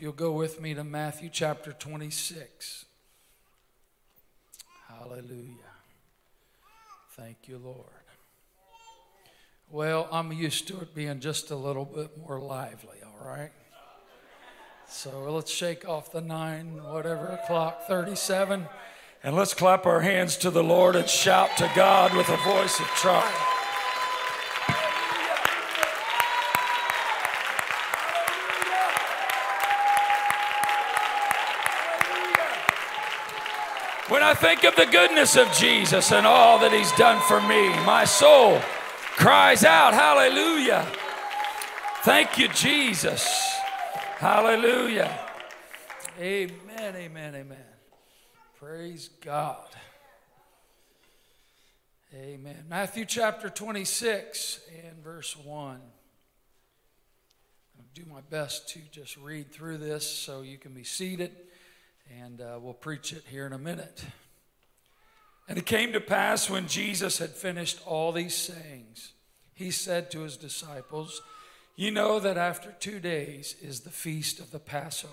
You'll go with me to Matthew chapter 26. Hallelujah. Thank you, Lord. Well, I'm used to it being just a little bit more lively, all right? So let's shake off the nine, whatever o'clock, 37, and let's clap our hands to the Lord and shout to God with a voice of triumph. Think of the goodness of Jesus and all that He's done for me, my soul cries out, Hallelujah. Thank you, Jesus. Hallelujah. Amen, amen, amen. Praise God. Amen. Matthew chapter 26 and verse 1. I'll do my best to just read through this so you can be seated and uh, we'll preach it here in a minute. And it came to pass when Jesus had finished all these sayings, he said to his disciples, You know that after two days is the feast of the Passover,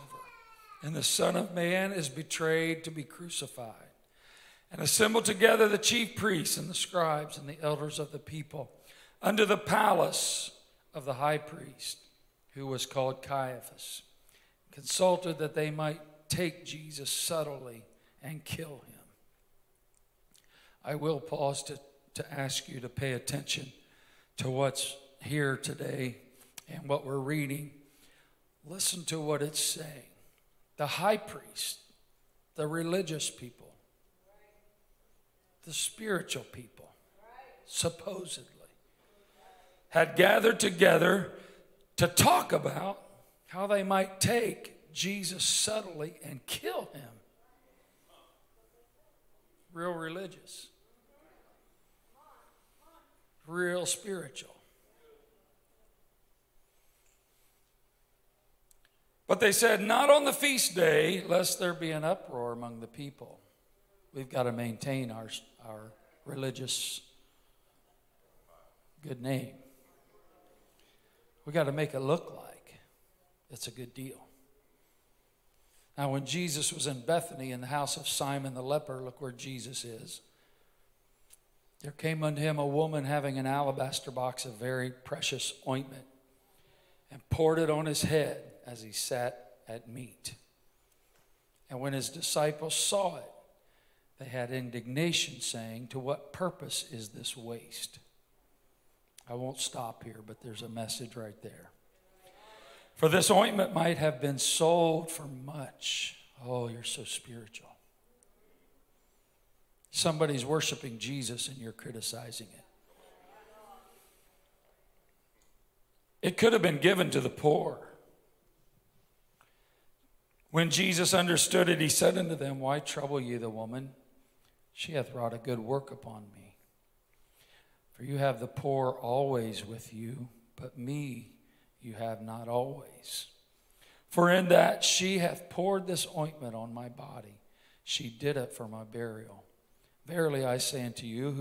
and the Son of Man is betrayed to be crucified. And assembled together the chief priests and the scribes and the elders of the people under the palace of the high priest, who was called Caiaphas, consulted that they might take Jesus subtly and kill him. I will pause to, to ask you to pay attention to what's here today and what we're reading. Listen to what it's saying. The high priest, the religious people, the spiritual people, supposedly, had gathered together to talk about how they might take Jesus subtly and kill him. Real religious, real spiritual. But they said, Not on the feast day, lest there be an uproar among the people. We've got to maintain our, our religious good name. We've got to make it look like it's a good deal. Now, when Jesus was in Bethany in the house of Simon the leper, look where Jesus is. There came unto him a woman having an alabaster box of very precious ointment and poured it on his head as he sat at meat. And when his disciples saw it, they had indignation, saying, To what purpose is this waste? I won't stop here, but there's a message right there. For this ointment might have been sold for much. Oh, you're so spiritual. Somebody's worshiping Jesus and you're criticizing it. It could have been given to the poor. When Jesus understood it, he said unto them, Why trouble ye the woman? She hath wrought a good work upon me. For you have the poor always with you, but me you have not always. For in that she hath poured this ointment on my body, she did it for my burial. Verily I say unto you,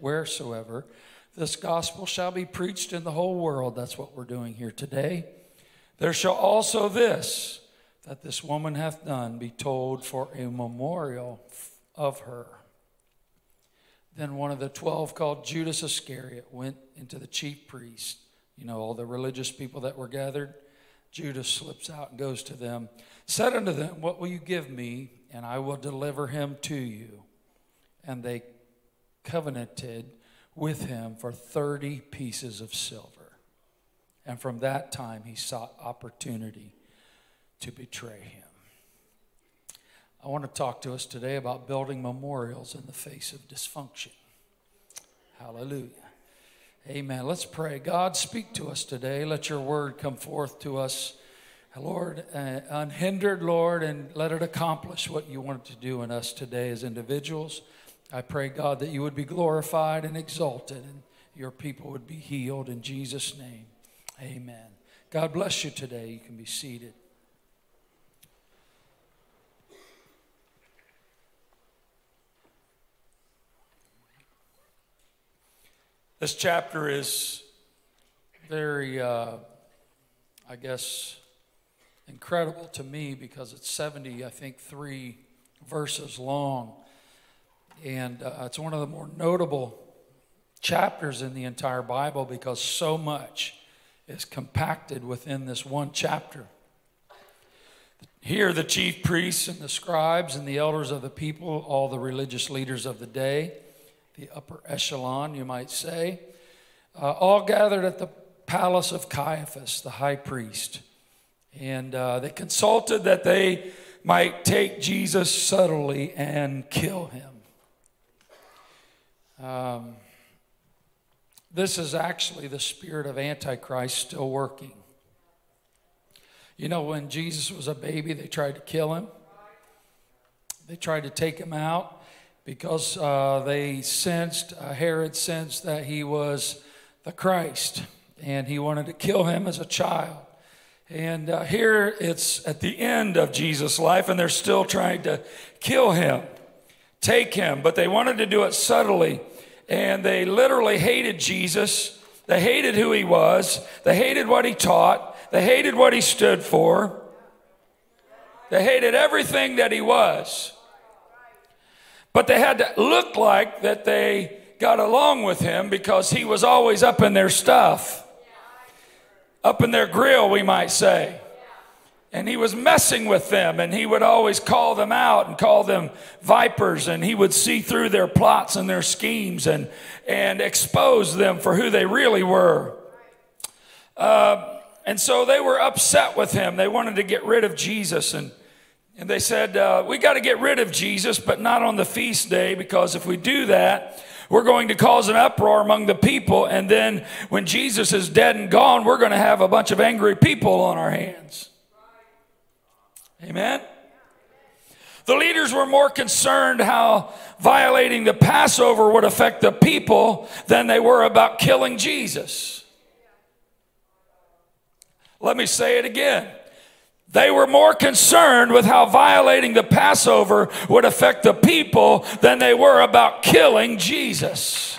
wheresoever this gospel shall be preached in the whole world, that's what we're doing here today, there shall also this, that this woman hath done, be told for a memorial of her. Then one of the twelve, called Judas Iscariot, went into the chief priest you know, all the religious people that were gathered. Judas slips out and goes to them, said unto them, What will you give me? And I will deliver him to you. And they covenanted with him for 30 pieces of silver. And from that time, he sought opportunity to betray him. I want to talk to us today about building memorials in the face of dysfunction. Hallelujah. Amen. Let's pray. God, speak to us today. Let your word come forth to us, Lord, uh, unhindered, Lord, and let it accomplish what you wanted to do in us today as individuals. I pray, God, that you would be glorified and exalted and your people would be healed in Jesus' name. Amen. God bless you today. You can be seated. This chapter is very, uh, I guess, incredible to me because it's 70, I think, three verses long. And uh, it's one of the more notable chapters in the entire Bible because so much is compacted within this one chapter. Here, the chief priests and the scribes and the elders of the people, all the religious leaders of the day, the upper echelon, you might say, uh, all gathered at the palace of Caiaphas, the high priest. And uh, they consulted that they might take Jesus subtly and kill him. Um, this is actually the spirit of Antichrist still working. You know, when Jesus was a baby, they tried to kill him, they tried to take him out because uh, they sensed, uh, Herod sensed that he was the Christ and he wanted to kill him as a child. And uh, here it's at the end of Jesus' life, and they're still trying to kill him, take him, but they wanted to do it subtly. And they literally hated Jesus. They hated who he was. They hated what he taught. They hated what he stood for. They hated everything that he was. But they had to look like that they got along with him because he was always up in their stuff up in their grill, we might say. And he was messing with them, and he would always call them out and call them vipers, and he would see through their plots and their schemes and, and expose them for who they really were. Uh, and so they were upset with him. They wanted to get rid of Jesus, and, and they said, uh, We got to get rid of Jesus, but not on the feast day, because if we do that, we're going to cause an uproar among the people. And then when Jesus is dead and gone, we're going to have a bunch of angry people on our hands. Amen. The leaders were more concerned how violating the Passover would affect the people than they were about killing Jesus. Let me say it again. They were more concerned with how violating the Passover would affect the people than they were about killing Jesus.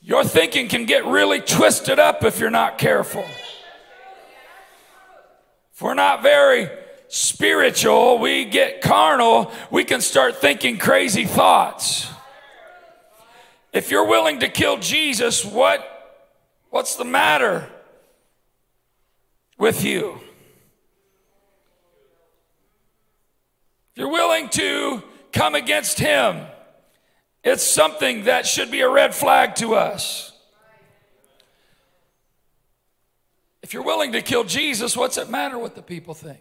Your thinking can get really twisted up if you're not careful. If we're not very spiritual, we get carnal, we can start thinking crazy thoughts. If you're willing to kill Jesus, what what's the matter? with you. If you're willing to come against him, it's something that should be a red flag to us. If you're willing to kill Jesus, what's it matter what the people think?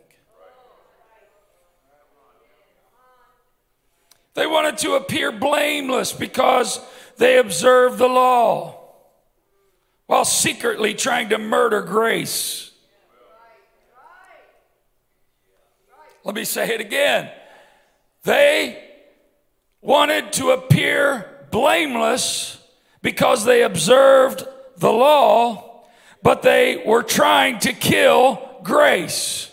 They wanted to appear blameless because they observed the law while secretly trying to murder grace. Let me say it again. They wanted to appear blameless because they observed the law, but they were trying to kill grace.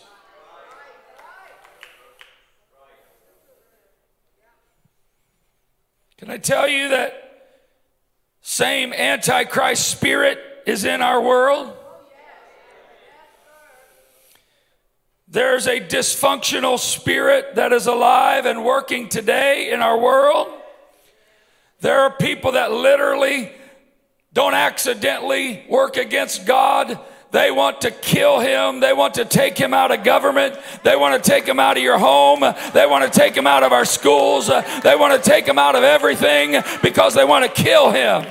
Can I tell you that same antichrist spirit is in our world? There's a dysfunctional spirit that is alive and working today in our world. There are people that literally don't accidentally work against God. They want to kill him. They want to take him out of government. They want to take him out of your home. They want to take him out of our schools. They want to take him out of everything because they want to kill him.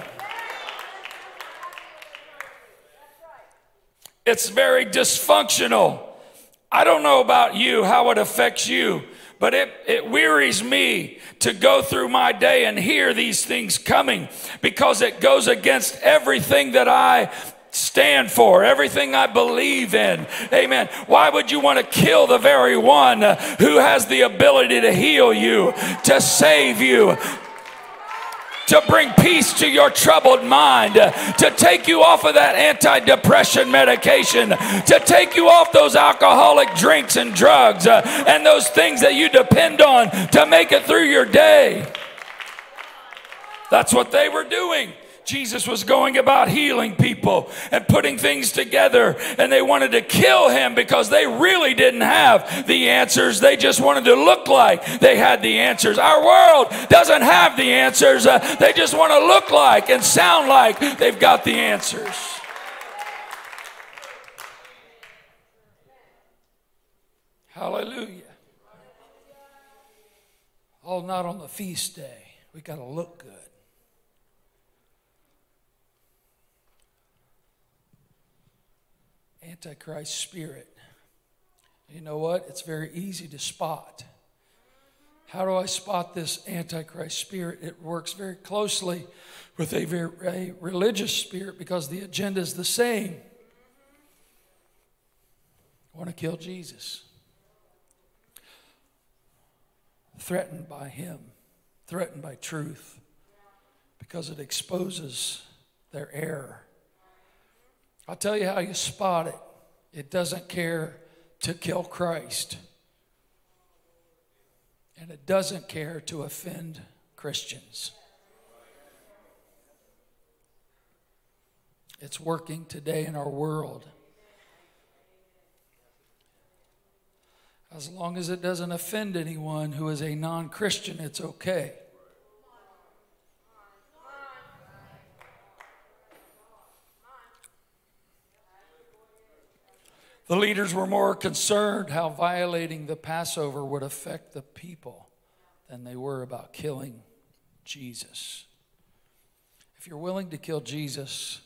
It's very dysfunctional. I don't know about you, how it affects you, but it, it wearies me to go through my day and hear these things coming because it goes against everything that I stand for, everything I believe in. Amen. Why would you want to kill the very one who has the ability to heal you, to save you, to bring peace to your troubled mind, to take you off of that antidepressant medication, to take you off those alcoholic drinks and drugs uh, and those things that you depend on to make it through your day. That's what they were doing. Jesus was going about healing people and putting things together, and they wanted to kill him because they really didn't have the answers. They just wanted to look like they had the answers. Our world doesn't have the answers, uh, they just want to look like and sound like they've got the answers. Hallelujah. Oh, not on the feast day. We got to look good. Antichrist spirit. You know what? It's very easy to spot. How do I spot this Antichrist spirit? It works very closely with a, very, a religious spirit because the agenda is the same. Want to kill Jesus. Threatened by him, threatened by truth, because it exposes their error. I'll tell you how you spot it. It doesn't care to kill Christ, and it doesn't care to offend Christians. It's working today in our world. As long as it doesn't offend anyone who is a non Christian, it's okay. The leaders were more concerned how violating the Passover would affect the people than they were about killing Jesus. If you're willing to kill Jesus,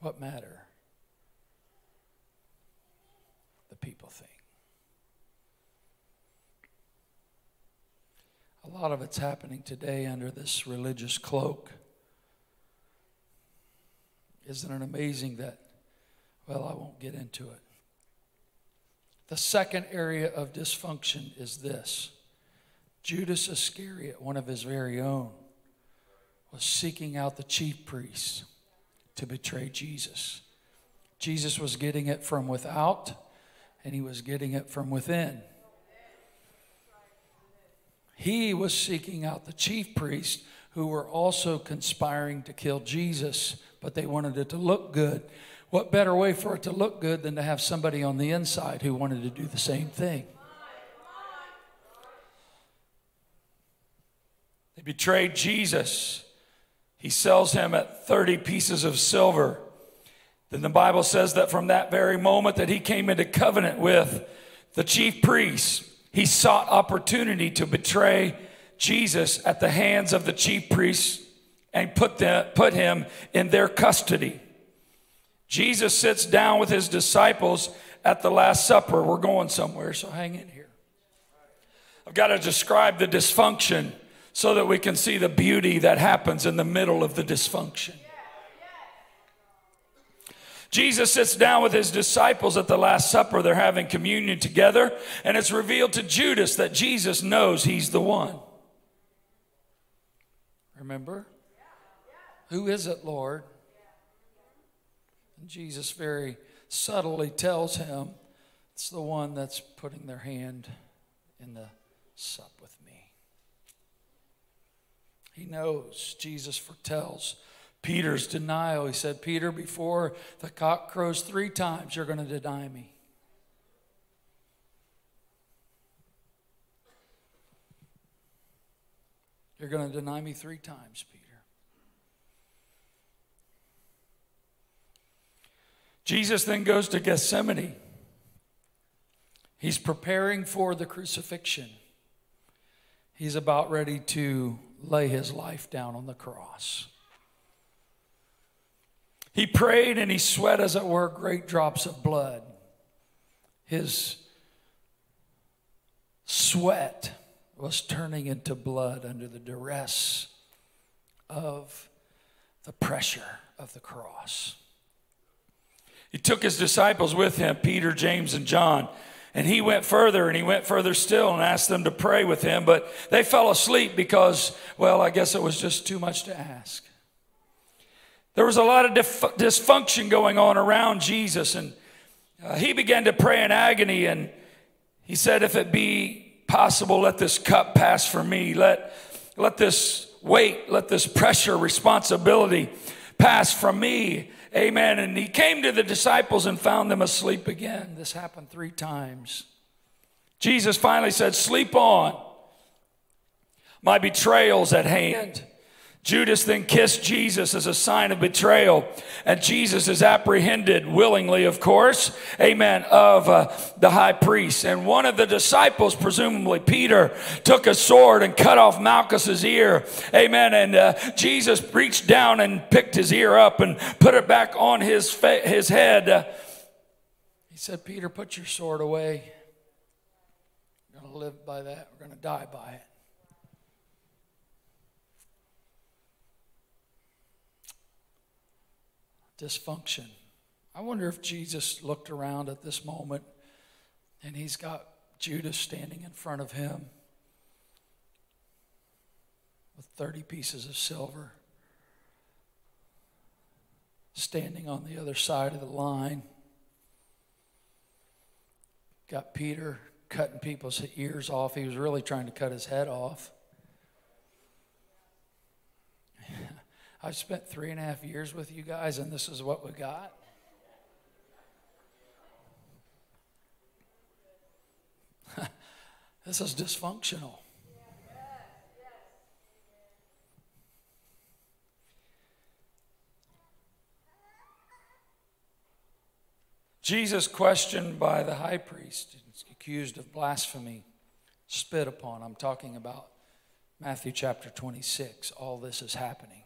what matter? The people think. A lot of it's happening today under this religious cloak. Isn't it amazing that, well, I won't get into it. The second area of dysfunction is this Judas Iscariot, one of his very own, was seeking out the chief priests to betray Jesus. Jesus was getting it from without, and he was getting it from within. He was seeking out the chief priests who were also conspiring to kill Jesus but they wanted it to look good. What better way for it to look good than to have somebody on the inside who wanted to do the same thing? They betrayed Jesus. He sells him at 30 pieces of silver. Then the Bible says that from that very moment that he came into covenant with the chief priests, he sought opportunity to betray Jesus at the hands of the chief priests and put, them, put him in their custody. Jesus sits down with his disciples at the Last Supper. We're going somewhere, so hang in here. I've got to describe the dysfunction so that we can see the beauty that happens in the middle of the dysfunction. Jesus sits down with his disciples at the Last Supper. They're having communion together, and it's revealed to Judas that Jesus knows he's the one. Remember? Who is it, Lord? And Jesus very subtly tells him, It's the one that's putting their hand in the sup with me. He knows, Jesus foretells Peter's denial. He said, Peter, before the cock crows three times, you're going to deny me. You're going to deny me three times, Peter. Jesus then goes to Gethsemane. He's preparing for the crucifixion. He's about ready to lay his life down on the cross. He prayed and he sweat, as it were, great drops of blood. His sweat was turning into blood under the duress of the pressure of the cross. He took his disciples with him, Peter, James, and John. And he went further and he went further still and asked them to pray with him, but they fell asleep because, well, I guess it was just too much to ask. There was a lot of dif- dysfunction going on around Jesus, and uh, he began to pray in agony. And he said, If it be possible, let this cup pass from me. Let, let this weight, let this pressure, responsibility pass from me. Amen. And he came to the disciples and found them asleep again. This happened three times. Jesus finally said, Sleep on. My betrayal's at hand. Judas then kissed Jesus as a sign of betrayal, and Jesus is apprehended willingly, of course, amen, of uh, the high priest. And one of the disciples, presumably Peter, took a sword and cut off Malchus's ear, amen. And uh, Jesus reached down and picked his ear up and put it back on his, fa- his head. Uh, he said, Peter, put your sword away. We're going to live by that, we're going to die by it. Dysfunction. I wonder if Jesus looked around at this moment and he's got Judas standing in front of him with 30 pieces of silver, standing on the other side of the line. Got Peter cutting people's ears off. He was really trying to cut his head off. I've spent three and a half years with you guys, and this is what we got. this is dysfunctional. Jesus, questioned by the high priest, accused of blasphemy, spit upon. I'm talking about Matthew chapter 26. All this is happening.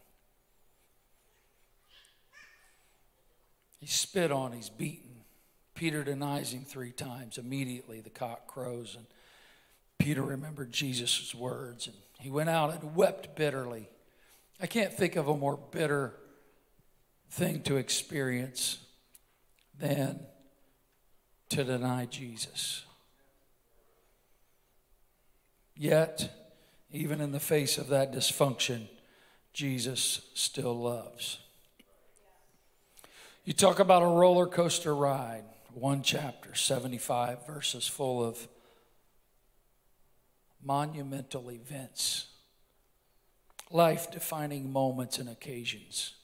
He's spit on, he's beaten. Peter denies him three times. Immediately the cock crows, and Peter remembered Jesus' words, and he went out and wept bitterly. I can't think of a more bitter thing to experience than to deny Jesus. Yet, even in the face of that dysfunction, Jesus still loves. You talk about a roller coaster ride, one chapter, 75 verses full of monumental events, life defining moments and occasions,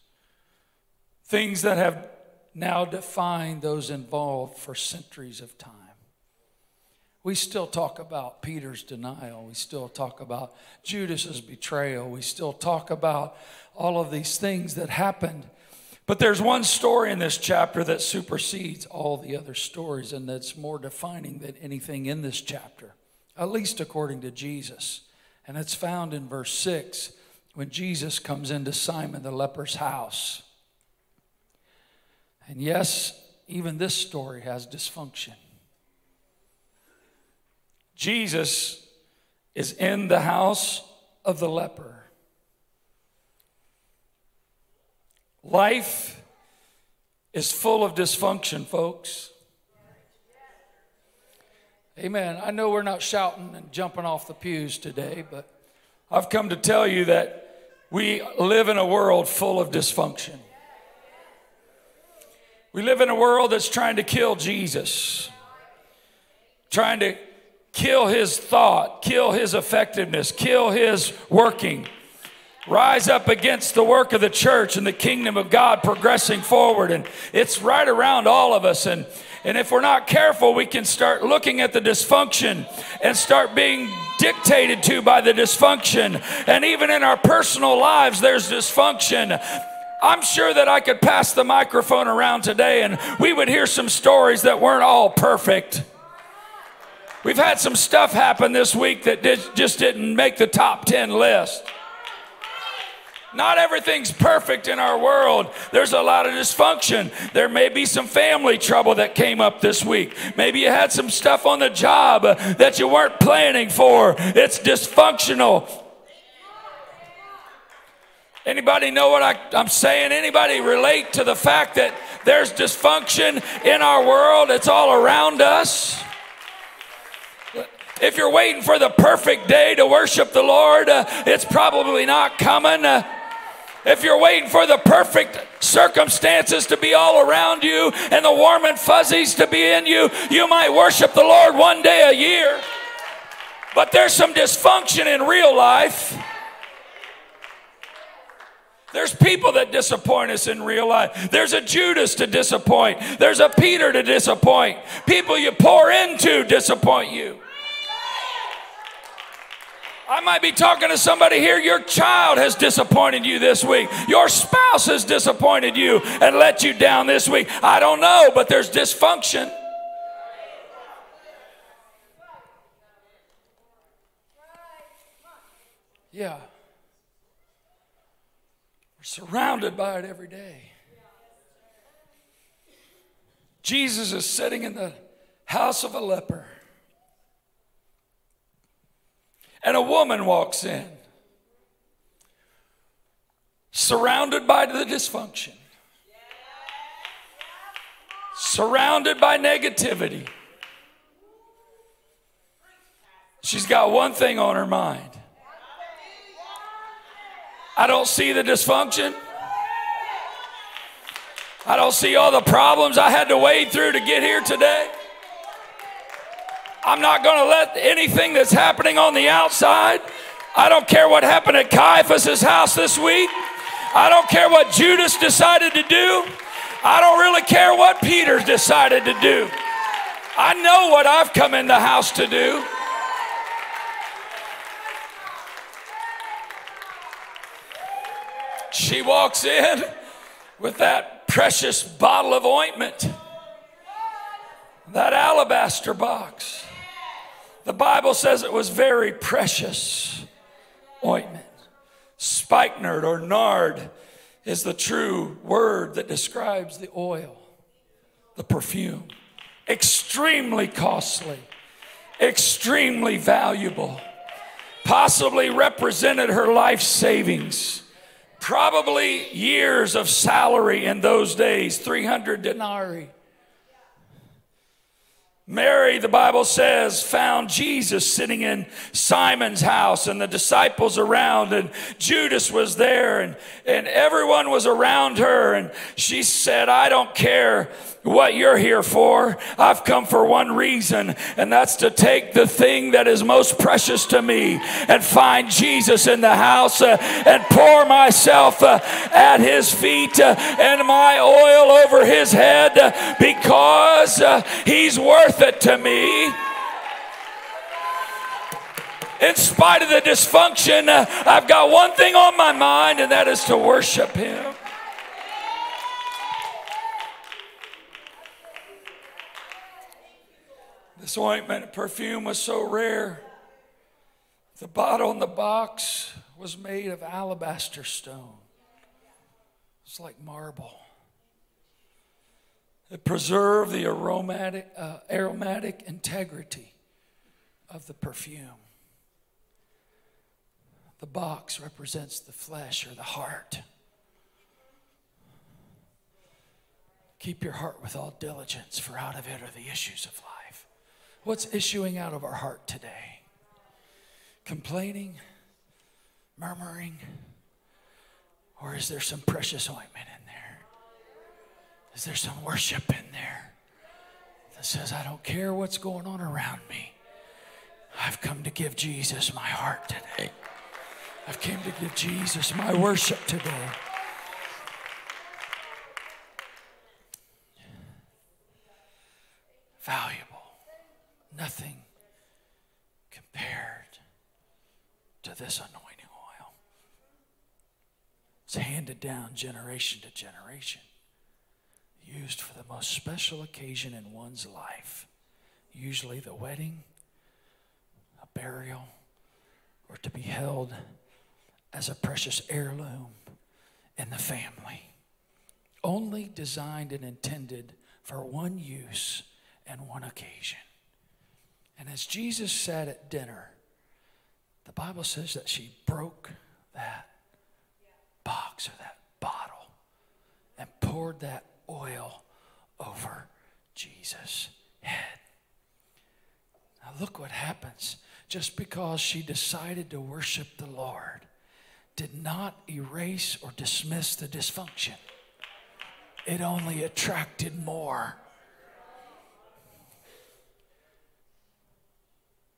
things that have now defined those involved for centuries of time. We still talk about Peter's denial. We still talk about Judas's betrayal. We still talk about all of these things that happened but there's one story in this chapter that supersedes all the other stories and that's more defining than anything in this chapter, at least according to Jesus. And it's found in verse 6 when Jesus comes into Simon the leper's house. And yes, even this story has dysfunction. Jesus is in the house of the leper. Life is full of dysfunction, folks. Amen. I know we're not shouting and jumping off the pews today, but I've come to tell you that we live in a world full of dysfunction. We live in a world that's trying to kill Jesus, trying to kill his thought, kill his effectiveness, kill his working rise up against the work of the church and the kingdom of God progressing forward. And it's right around all of us. And, and if we're not careful, we can start looking at the dysfunction and start being dictated to by the dysfunction. And even in our personal lives, there's dysfunction. I'm sure that I could pass the microphone around today and we would hear some stories that weren't all perfect. We've had some stuff happen this week that did, just didn't make the top 10 list. Not everything's perfect in our world. There's a lot of dysfunction. There may be some family trouble that came up this week. Maybe you had some stuff on the job that you weren't planning for. It's dysfunctional. Anybody know what I, am saying? Anybody relate to the fact that there's dysfunction in our world? It's all around us. If you're waiting for the perfect day to worship the Lord, uh, it's probably not coming. Uh, if you're waiting for the perfect circumstances to be all around you and the warm and fuzzies to be in you, you might worship the Lord one day a year. But there's some dysfunction in real life. There's people that disappoint us in real life. There's a Judas to disappoint. There's a Peter to disappoint. People you pour into disappoint you. I might be talking to somebody here. Your child has disappointed you this week. Your spouse has disappointed you and let you down this week. I don't know, but there's dysfunction. Yeah. We're surrounded by it every day. Jesus is sitting in the house of a leper. And a woman walks in, surrounded by the dysfunction, surrounded by negativity. She's got one thing on her mind I don't see the dysfunction. I don't see all the problems I had to wade through to get here today. I'm not going to let anything that's happening on the outside. I don't care what happened at Caiaphas' house this week. I don't care what Judas decided to do. I don't really care what Peter decided to do. I know what I've come in the house to do. She walks in with that precious bottle of ointment, that alabaster box. The Bible says it was very precious ointment. Spikenard or nard is the true word that describes the oil, the perfume. Extremely costly, extremely valuable, possibly represented her life savings probably years of salary in those days 300 denarii. Mary, the Bible says, found Jesus sitting in Simon's house and the disciples around, and Judas was there, and, and everyone was around her. And she said, I don't care what you're here for. I've come for one reason, and that's to take the thing that is most precious to me and find Jesus in the house uh, and pour myself uh, at his feet uh, and my oil over his head uh, because uh, he's worth it to me. In spite of the dysfunction, uh, I've got one thing on my mind, and that is to worship him. This ointment and perfume was so rare. The bottle and the box was made of alabaster stone. It's like marble. It preserved the aromatic, uh, aromatic integrity of the perfume. The box represents the flesh or the heart. Keep your heart with all diligence, for out of it are the issues of life. What's issuing out of our heart today? Complaining, murmuring, or is there some precious ointment in? Is there some worship in there that says, I don't care what's going on around me? I've come to give Jesus my heart today. I've come to give Jesus my worship today. Valuable nothing compared to this anointing oil. It's handed down generation to generation, used for the most special occasion in one's life, usually the wedding, a burial, or to be held as a precious heirloom in the family. Only designed and intended for one use and one occasion. And as Jesus sat at dinner, the Bible says that she broke that box or that bottle and poured that oil over Jesus' head. Now, look what happens. Just because she decided to worship the Lord did not erase or dismiss the dysfunction, it only attracted more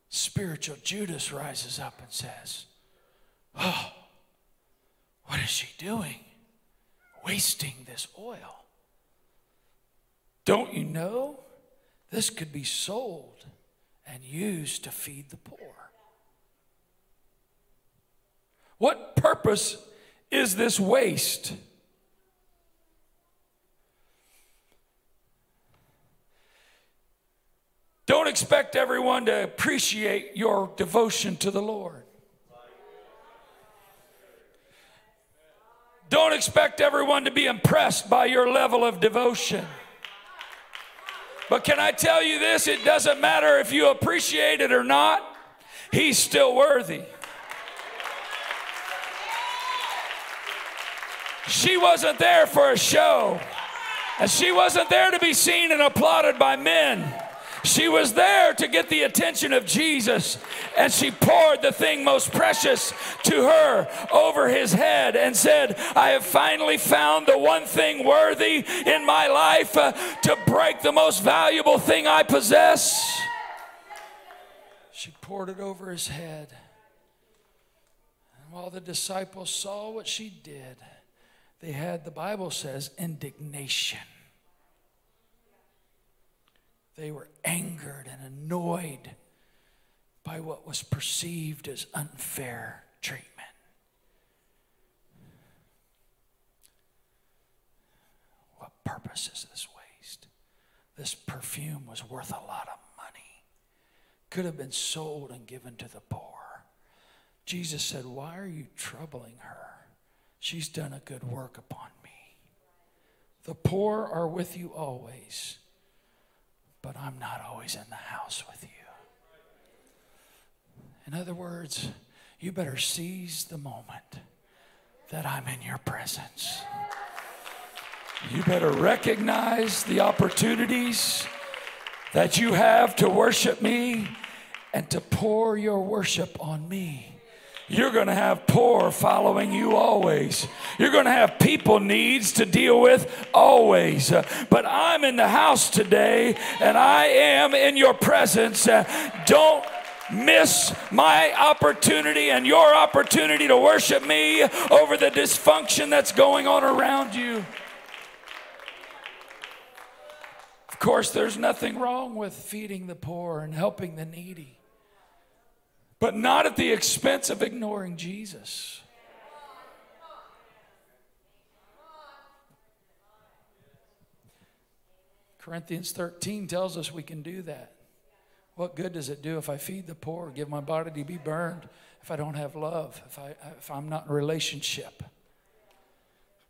spiritual Judas rises up and says, Oh, what is she doing? Wasting this oil. Don't you know this could be sold and used to feed the poor? What purpose is this waste? Don't expect everyone to appreciate your devotion to the Lord. Don't expect everyone to be impressed by your level of devotion. But can I tell you this? It doesn't matter if you appreciate it or not, He's still worthy. She wasn't there for a show, and she wasn't there to be seen and applauded by men. She was there to get the attention of Jesus, and she poured the thing most precious to her over his head and said, I have finally found the one thing worthy in my life uh, to break the most valuable thing I possess. She poured it over his head. And while the disciples saw what she did, they had, the Bible says, indignation. They were angered and annoyed by what was perceived as unfair treatment. What purpose is this waste? This perfume was worth a lot of money, could have been sold and given to the poor. Jesus said, Why are you troubling her? She's done a good work upon me. The poor are with you always but I'm not always in the house with you. In other words, you better seize the moment that I'm in your presence. You better recognize the opportunities that you have to worship me and to pour your worship on me you're going to have poor following you always. You're going to have people needs to deal with always. Uh, but I'm in the house today and I am in your presence. Uh, don't miss my opportunity and your opportunity to worship me over the dysfunction that's going on around you. Of course, there's nothing wrong with feeding the poor and helping the needy but not at the expense of ignoring Jesus. Corinthians 13 tells us we can do that. What good does it do if I feed the poor, give my body to be burned, if I don't have love, if, I, if I'm not in relationship?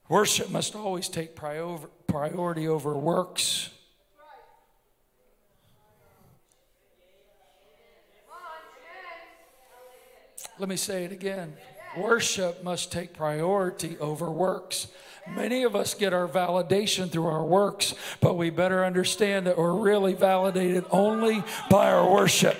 Worship must always take priority over works. Let me say it again. Worship must take priority over works. Many of us get our validation through our works, but we better understand that we're really validated only by our worship.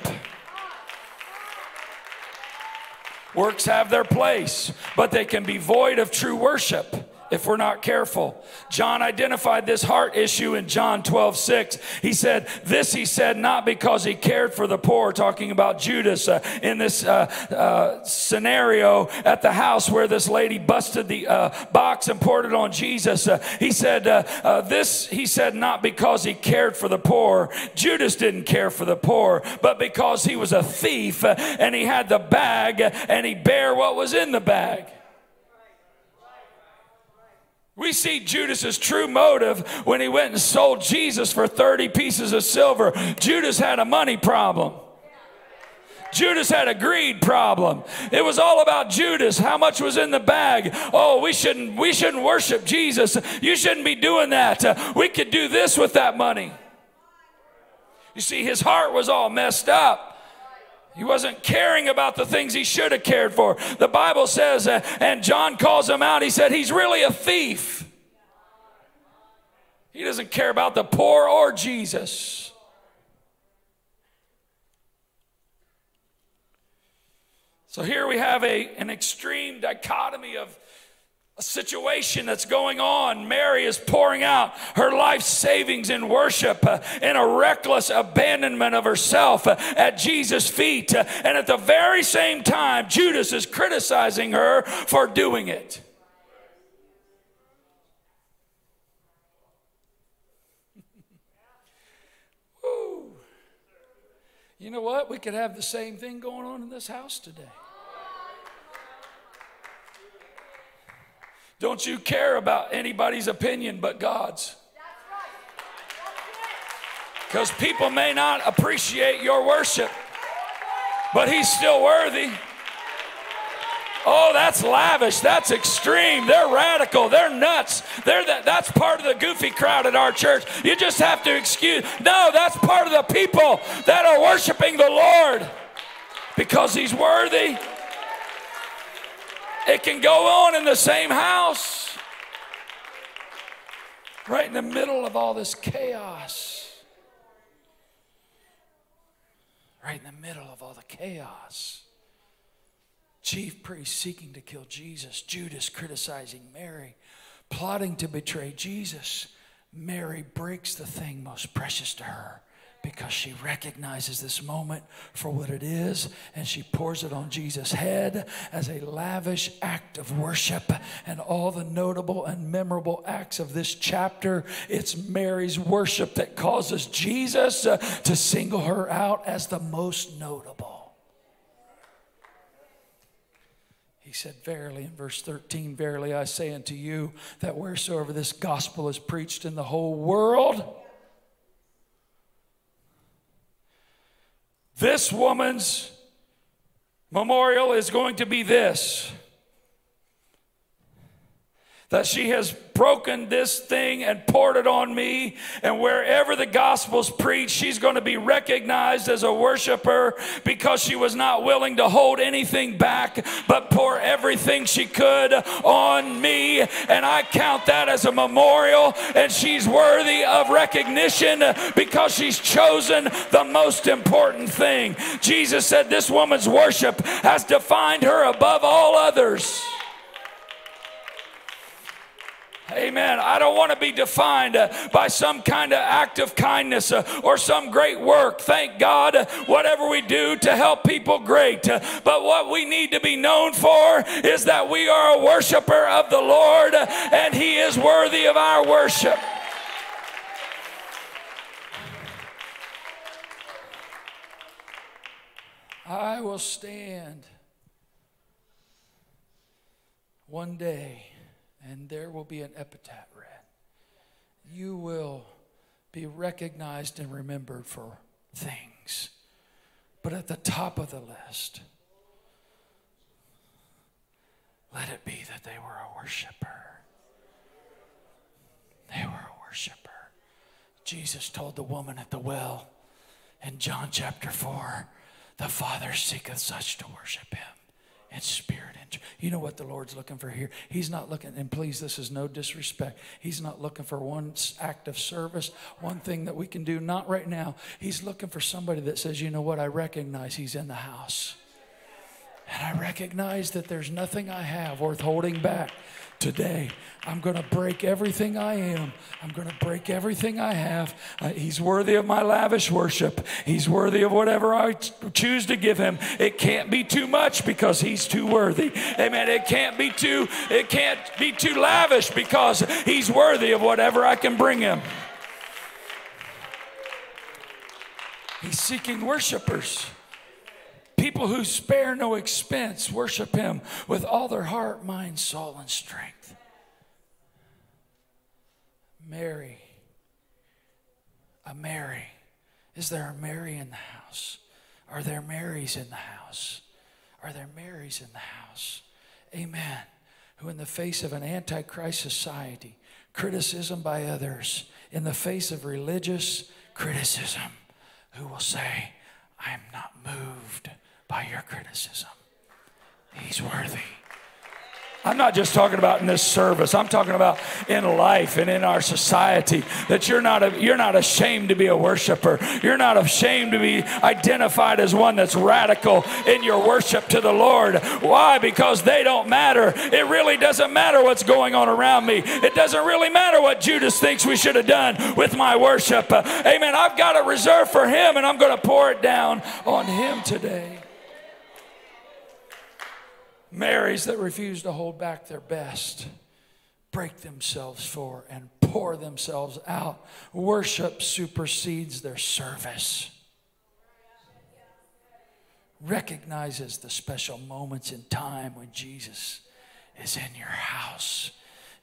Works have their place, but they can be void of true worship if we're not careful. John identified this heart issue in John 12, 6. He said, This he said not because he cared for the poor, talking about Judas uh, in this uh, uh, scenario at the house where this lady busted the uh, box and poured it on Jesus. Uh, he said, uh, This he said not because he cared for the poor. Judas didn't care for the poor, but because he was a thief and he had the bag and he bare what was in the bag. We see Judas's true motive when he went and sold Jesus for 30 pieces of silver. Judas had a money problem. Judas had a greed problem. It was all about Judas. How much was in the bag? Oh, we shouldn't we shouldn't worship Jesus. You shouldn't be doing that. Uh, we could do this with that money. You see his heart was all messed up. He wasn't caring about the things he should have cared for. The Bible says, uh, and John calls him out, he said, he's really a thief. He doesn't care about the poor or Jesus. So here we have a, an extreme dichotomy of situation that's going on. Mary is pouring out her life savings in worship uh, in a reckless abandonment of herself uh, at Jesus' feet. Uh, and at the very same time, Judas is criticizing her for doing it. you know what? We could have the same thing going on in this house today. Don't you care about anybody's opinion but God's? Because people may not appreciate your worship, but He's still worthy. Oh, that's lavish. That's extreme. They're radical. They're nuts. They're that, that's part of the goofy crowd at our church. You just have to excuse. No, that's part of the people that are worshiping the Lord because He's worthy. It can go on in the same house, right in the middle of all this chaos. Right in the middle of all the chaos. Chief priests seeking to kill Jesus, Judas criticizing Mary, plotting to betray Jesus. Mary breaks the thing most precious to her because she recognizes this moment for what it is and she pours it on Jesus' head as a lavish act of worship. And all the notable and memorable acts of this chapter, it's Mary's worship that causes Jesus uh, to single her out as the most notable. He said, Verily, in verse 13, Verily I say unto you that wheresoever this gospel is preached in the whole world, this woman's memorial is going to be this that she has broken this thing and poured it on me. And wherever the gospel's preached, she's going to be recognized as a worshiper because she was not willing to hold anything back, but pour everything she could on me. And I count that as a memorial. And she's worthy of recognition because she's chosen the most important thing. Jesus said this woman's worship has defined her above all others. Amen. I don't want to be defined uh, by some kind of act of kindness uh, or some great work. Thank God, uh, whatever we do to help people, great. But what we need to be known for is that we are a worshiper of the Lord and He is worthy of our worship. I will stand one day and there will be an epitaph read. You will be recognized and remembered for things. But at the top of the list, let it be that they were a worshiper. They were a worshiper. Jesus told the woman at the well in John chapter 4 the Father seeketh such to worship him in spirit and you know what the lord's looking for here? He's not looking and please this is no disrespect. He's not looking for one act of service one thing that we can do not right now. He's looking for somebody that says you know what? I recognize he's in the house. And i recognize that there's nothing i have worth holding back today. I'm going to break everything I am. I'm going to break everything I have. Uh, he's worthy of my lavish worship. He's worthy of whatever I choose to give him. It can't be too much because he's too worthy. Amen. It can't be too it can't be too lavish because he's worthy of whatever I can bring him. He's seeking worshipers. People who spare no expense worship him with all their heart, mind, soul, and strength. Mary, a Mary. Is there a Mary in the house? Are there Marys in the house? Are there Marys in the house? Amen. Who, in the face of an antichrist society, criticism by others, in the face of religious criticism, who will say, I am not moved by your criticism. He's worthy. I'm not just talking about in this service. I'm talking about in life and in our society that you're not a, you're not ashamed to be a worshiper. You're not ashamed to be identified as one that's radical in your worship to the Lord. Why? Because they don't matter. It really doesn't matter what's going on around me. It doesn't really matter what Judas thinks we should have done with my worship. Amen. I've got a reserve for him and I'm going to pour it down on him today. Marys that refuse to hold back their best break themselves for and pour themselves out. Worship supersedes their service. recognizes the special moments in time when Jesus is in your house.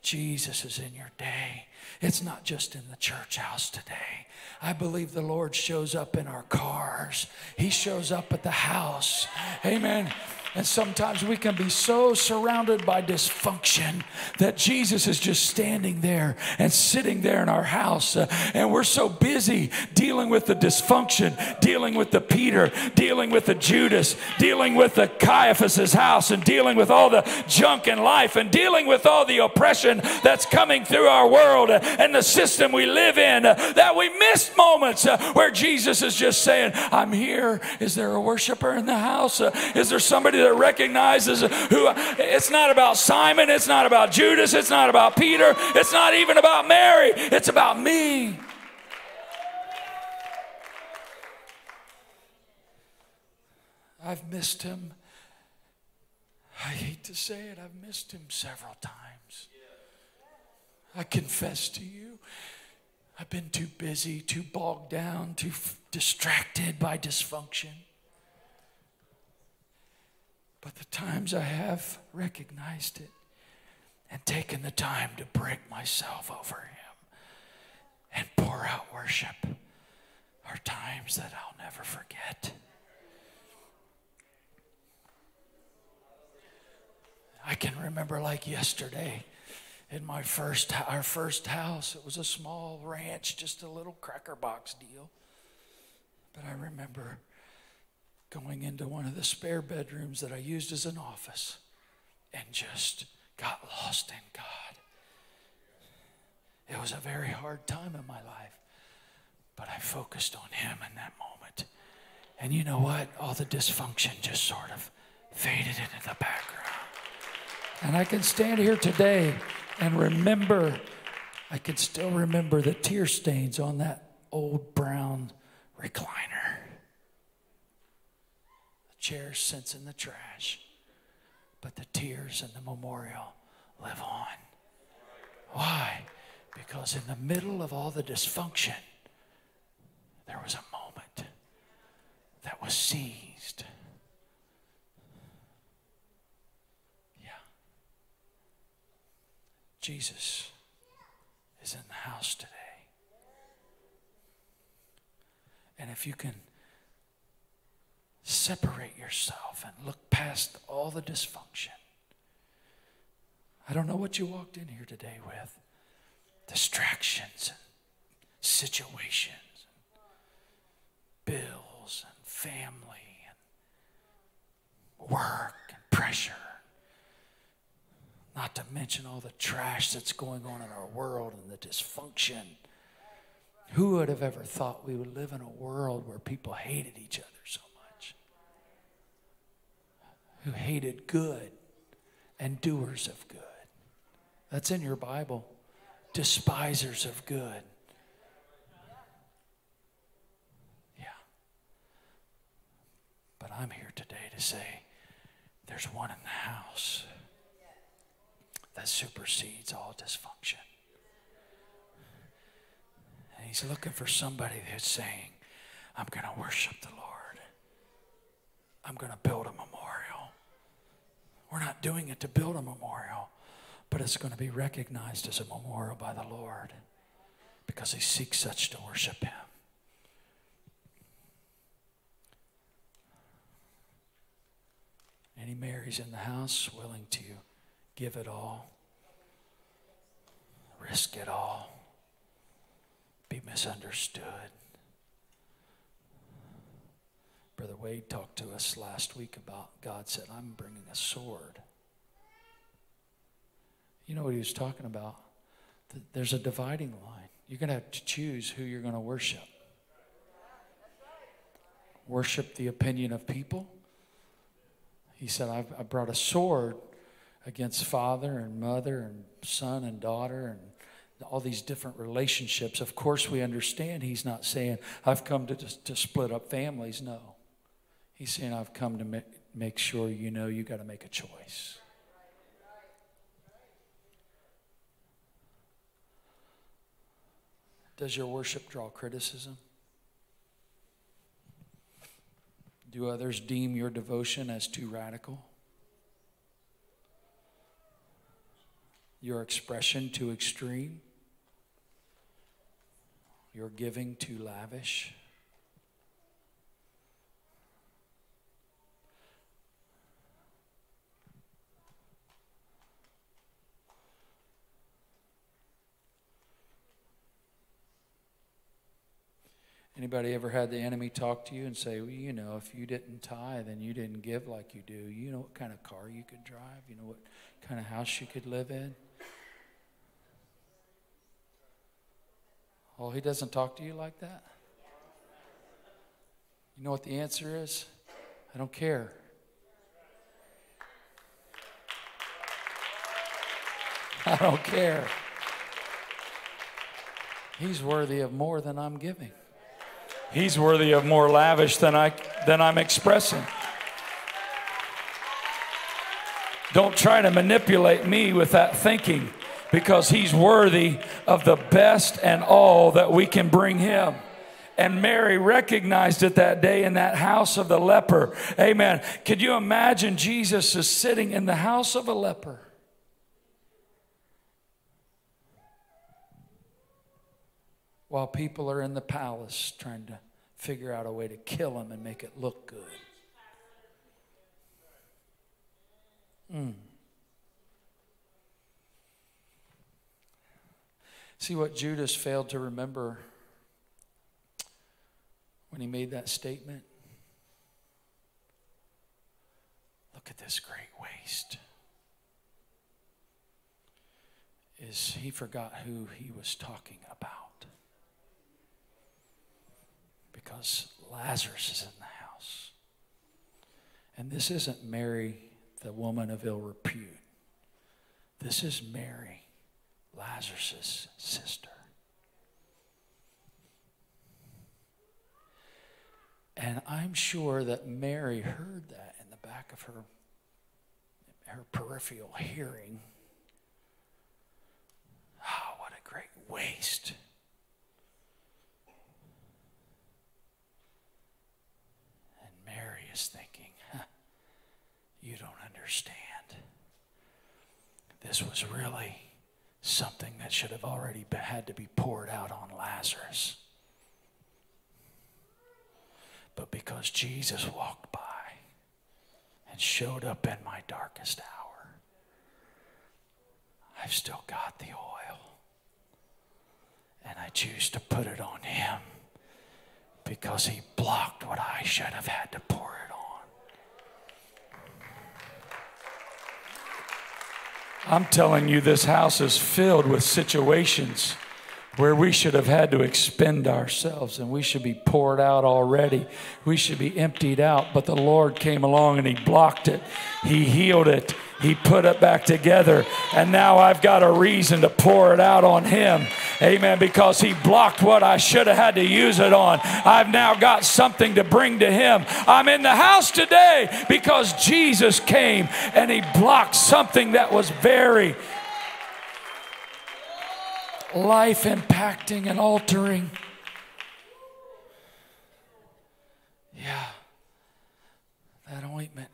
Jesus is in your day. It's not just in the church house today. I believe the Lord shows up in our cars, He shows up at the house. Amen. And sometimes we can be so surrounded by dysfunction that Jesus is just standing there and sitting there in our house. Uh, and we're so busy dealing with the dysfunction, dealing with the Peter, dealing with the Judas, dealing with the Caiaphas's house, and dealing with all the junk in life, and dealing with all the oppression that's coming through our world uh, and the system we live in, uh, that we miss moments uh, where Jesus is just saying, I'm here. Is there a worshiper in the house? Uh, is there somebody that recognizes who it's not about Simon, it's not about Judas, it's not about Peter, it's not even about Mary, it's about me. I've missed him. I hate to say it, I've missed him several times. I confess to you, I've been too busy, too bogged down, too f- distracted by dysfunction. But the times I have recognized it and taken the time to break myself over Him and pour out worship are times that I'll never forget. I can remember like yesterday in my first our first house it was a small ranch just a little cracker box deal but i remember going into one of the spare bedrooms that I used as an office and just got lost in God. It was a very hard time in my life, but I focused on Him in that moment. And you know what? All the dysfunction just sort of faded into the background. And I can stand here today and remember, I can still remember the tear stains on that old brown recliner chairs since in the trash, but the tears and the memorial live on. Why? Because in the middle of all the dysfunction, there was a moment that was seized. Yeah. Jesus is in the house today. And if you can separate yourself and look past all the dysfunction. I don't know what you walked in here today with distractions and situations, and bills and family and work and pressure. Not to mention all the trash that's going on in our world and the dysfunction. Who would have ever thought we would live in a world where people hated each other so who hated good and doers of good. That's in your Bible. Despisers of good. Yeah. But I'm here today to say there's one in the house that supersedes all dysfunction. And he's looking for somebody who's saying, I'm going to worship the Lord. I'm going to build a memorial. We're not doing it to build a memorial, but it's going to be recognized as a memorial by the Lord because He seeks such to worship Him. Any Marys in the house willing to give it all, risk it all, be misunderstood. Brother Wade talked to us last week about God said, I'm bringing a sword. You know what he was talking about? There's a dividing line. You're going to have to choose who you're going to worship. Worship the opinion of people. He said, I've, I brought a sword against father and mother and son and daughter and all these different relationships. Of course, we understand he's not saying, I've come to, to split up families. No. He's saying, I've come to make sure you know you got to make a choice. Does your worship draw criticism? Do others deem your devotion as too radical? Your expression too extreme? Your giving too lavish? Anybody ever had the enemy talk to you and say, well, you know, if you didn't tithe and you didn't give like you do, you know what kind of car you could drive? You know what kind of house you could live in? Oh, he doesn't talk to you like that? You know what the answer is? I don't care. I don't care. He's worthy of more than I'm giving. He's worthy of more lavish than, I, than I'm expressing. Don't try to manipulate me with that thinking because he's worthy of the best and all that we can bring him. And Mary recognized it that day in that house of the leper. Amen. Could you imagine Jesus is sitting in the house of a leper? While people are in the palace trying to figure out a way to kill him and make it look good. Mm. See what Judas failed to remember when he made that statement? Look at this great waste. Is he forgot who he was talking about because Lazarus is in the house. And this isn't Mary, the woman of ill repute. This is Mary, Lazarus' sister. And I'm sure that Mary heard that in the back of her, her peripheral hearing. Oh, what a great waste. Is thinking, you don't understand. This was really something that should have already had to be poured out on Lazarus. But because Jesus walked by and showed up in my darkest hour, I've still got the oil. And I choose to put it on him because he blocked what I should have had to pour I'm telling you, this house is filled with situations where we should have had to expend ourselves and we should be poured out already. We should be emptied out, but the Lord came along and He blocked it. He healed it. He put it back together. And now I've got a reason to pour it out on Him. Amen. Because He blocked what I should have had to use it on. I've now got something to bring to Him. I'm in the house today because Jesus came and He blocked something that was very life impacting and altering. Yeah, that ointment.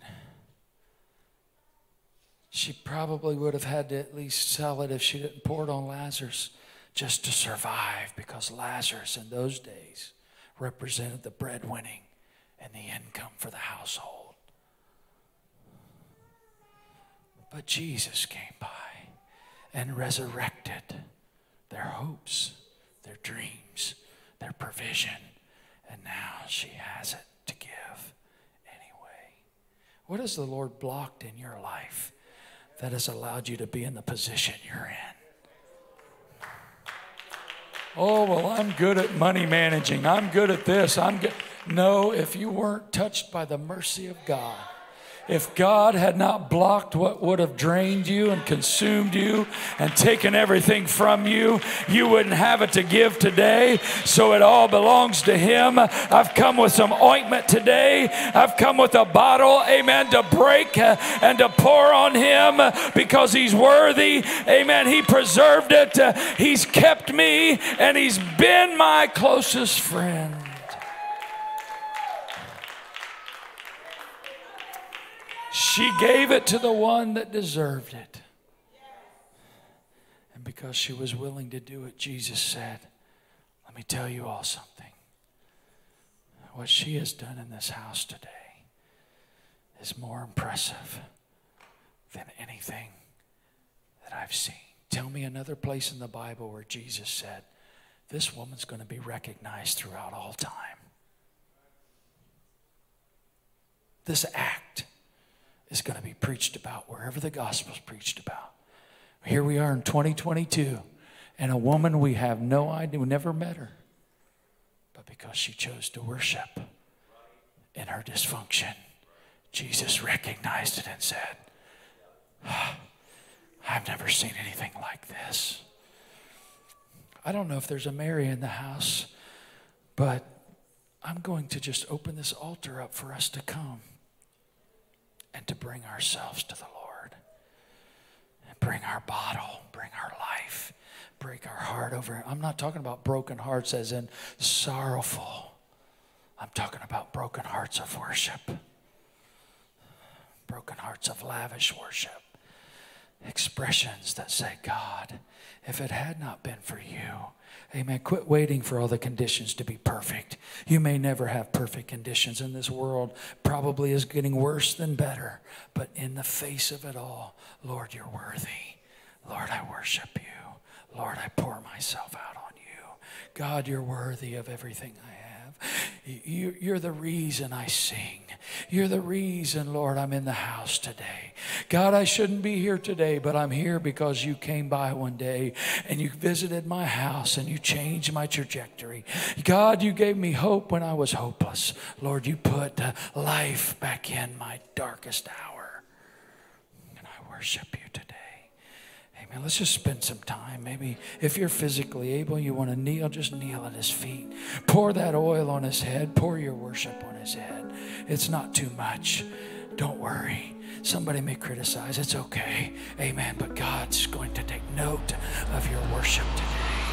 She probably would have had to at least sell it if she didn't pour it on Lazarus just to survive because Lazarus in those days represented the breadwinning and the income for the household. But Jesus came by and resurrected their hopes, their dreams, their provision, and now she has it to give anyway. What has the Lord blocked in your life that has allowed you to be in the position you're in? Oh, well, I'm good at money managing. I'm good at this. I'm good. No, if you weren't touched by the mercy of God, if God had not blocked what would have drained you and consumed you and taken everything from you, you wouldn't have it to give today. So it all belongs to Him. I've come with some ointment today. I've come with a bottle, amen, to break uh, and to pour on Him because He's worthy. Amen. He preserved it, uh, He's kept me, and He's been my closest friend. She gave it to the one that deserved it. And because she was willing to do it, Jesus said, Let me tell you all something. What she has done in this house today is more impressive than anything that I've seen. Tell me another place in the Bible where Jesus said, This woman's going to be recognized throughout all time. This act is going to be preached about wherever the gospel's preached about. Here we are in 2022, and a woman we have no idea, we never met her, but because she chose to worship in her dysfunction, Jesus recognized it and said, ah, I've never seen anything like this. I don't know if there's a Mary in the house, but I'm going to just open this altar up for us to come and to bring ourselves to the Lord. And bring our bottle, bring our life, break our heart over. I'm not talking about broken hearts as in sorrowful. I'm talking about broken hearts of worship, broken hearts of lavish worship, expressions that say, God, if it had not been for you, Amen. Quit waiting for all the conditions to be perfect. You may never have perfect conditions in this world. Probably is getting worse than better. But in the face of it all, Lord, you're worthy. Lord, I worship you. Lord, I pour myself out on you. God, you're worthy of everything I you're the reason I sing. You're the reason, Lord, I'm in the house today. God, I shouldn't be here today, but I'm here because you came by one day and you visited my house and you changed my trajectory. God, you gave me hope when I was hopeless. Lord, you put life back in my darkest hour. And I worship you today. Amen. Let's just spend some time. Maybe if you're physically able, you want to kneel, just kneel at his feet. Pour that oil on his head. Pour your worship on his head. It's not too much. Don't worry. Somebody may criticize. It's okay. Amen. But God's going to take note of your worship today.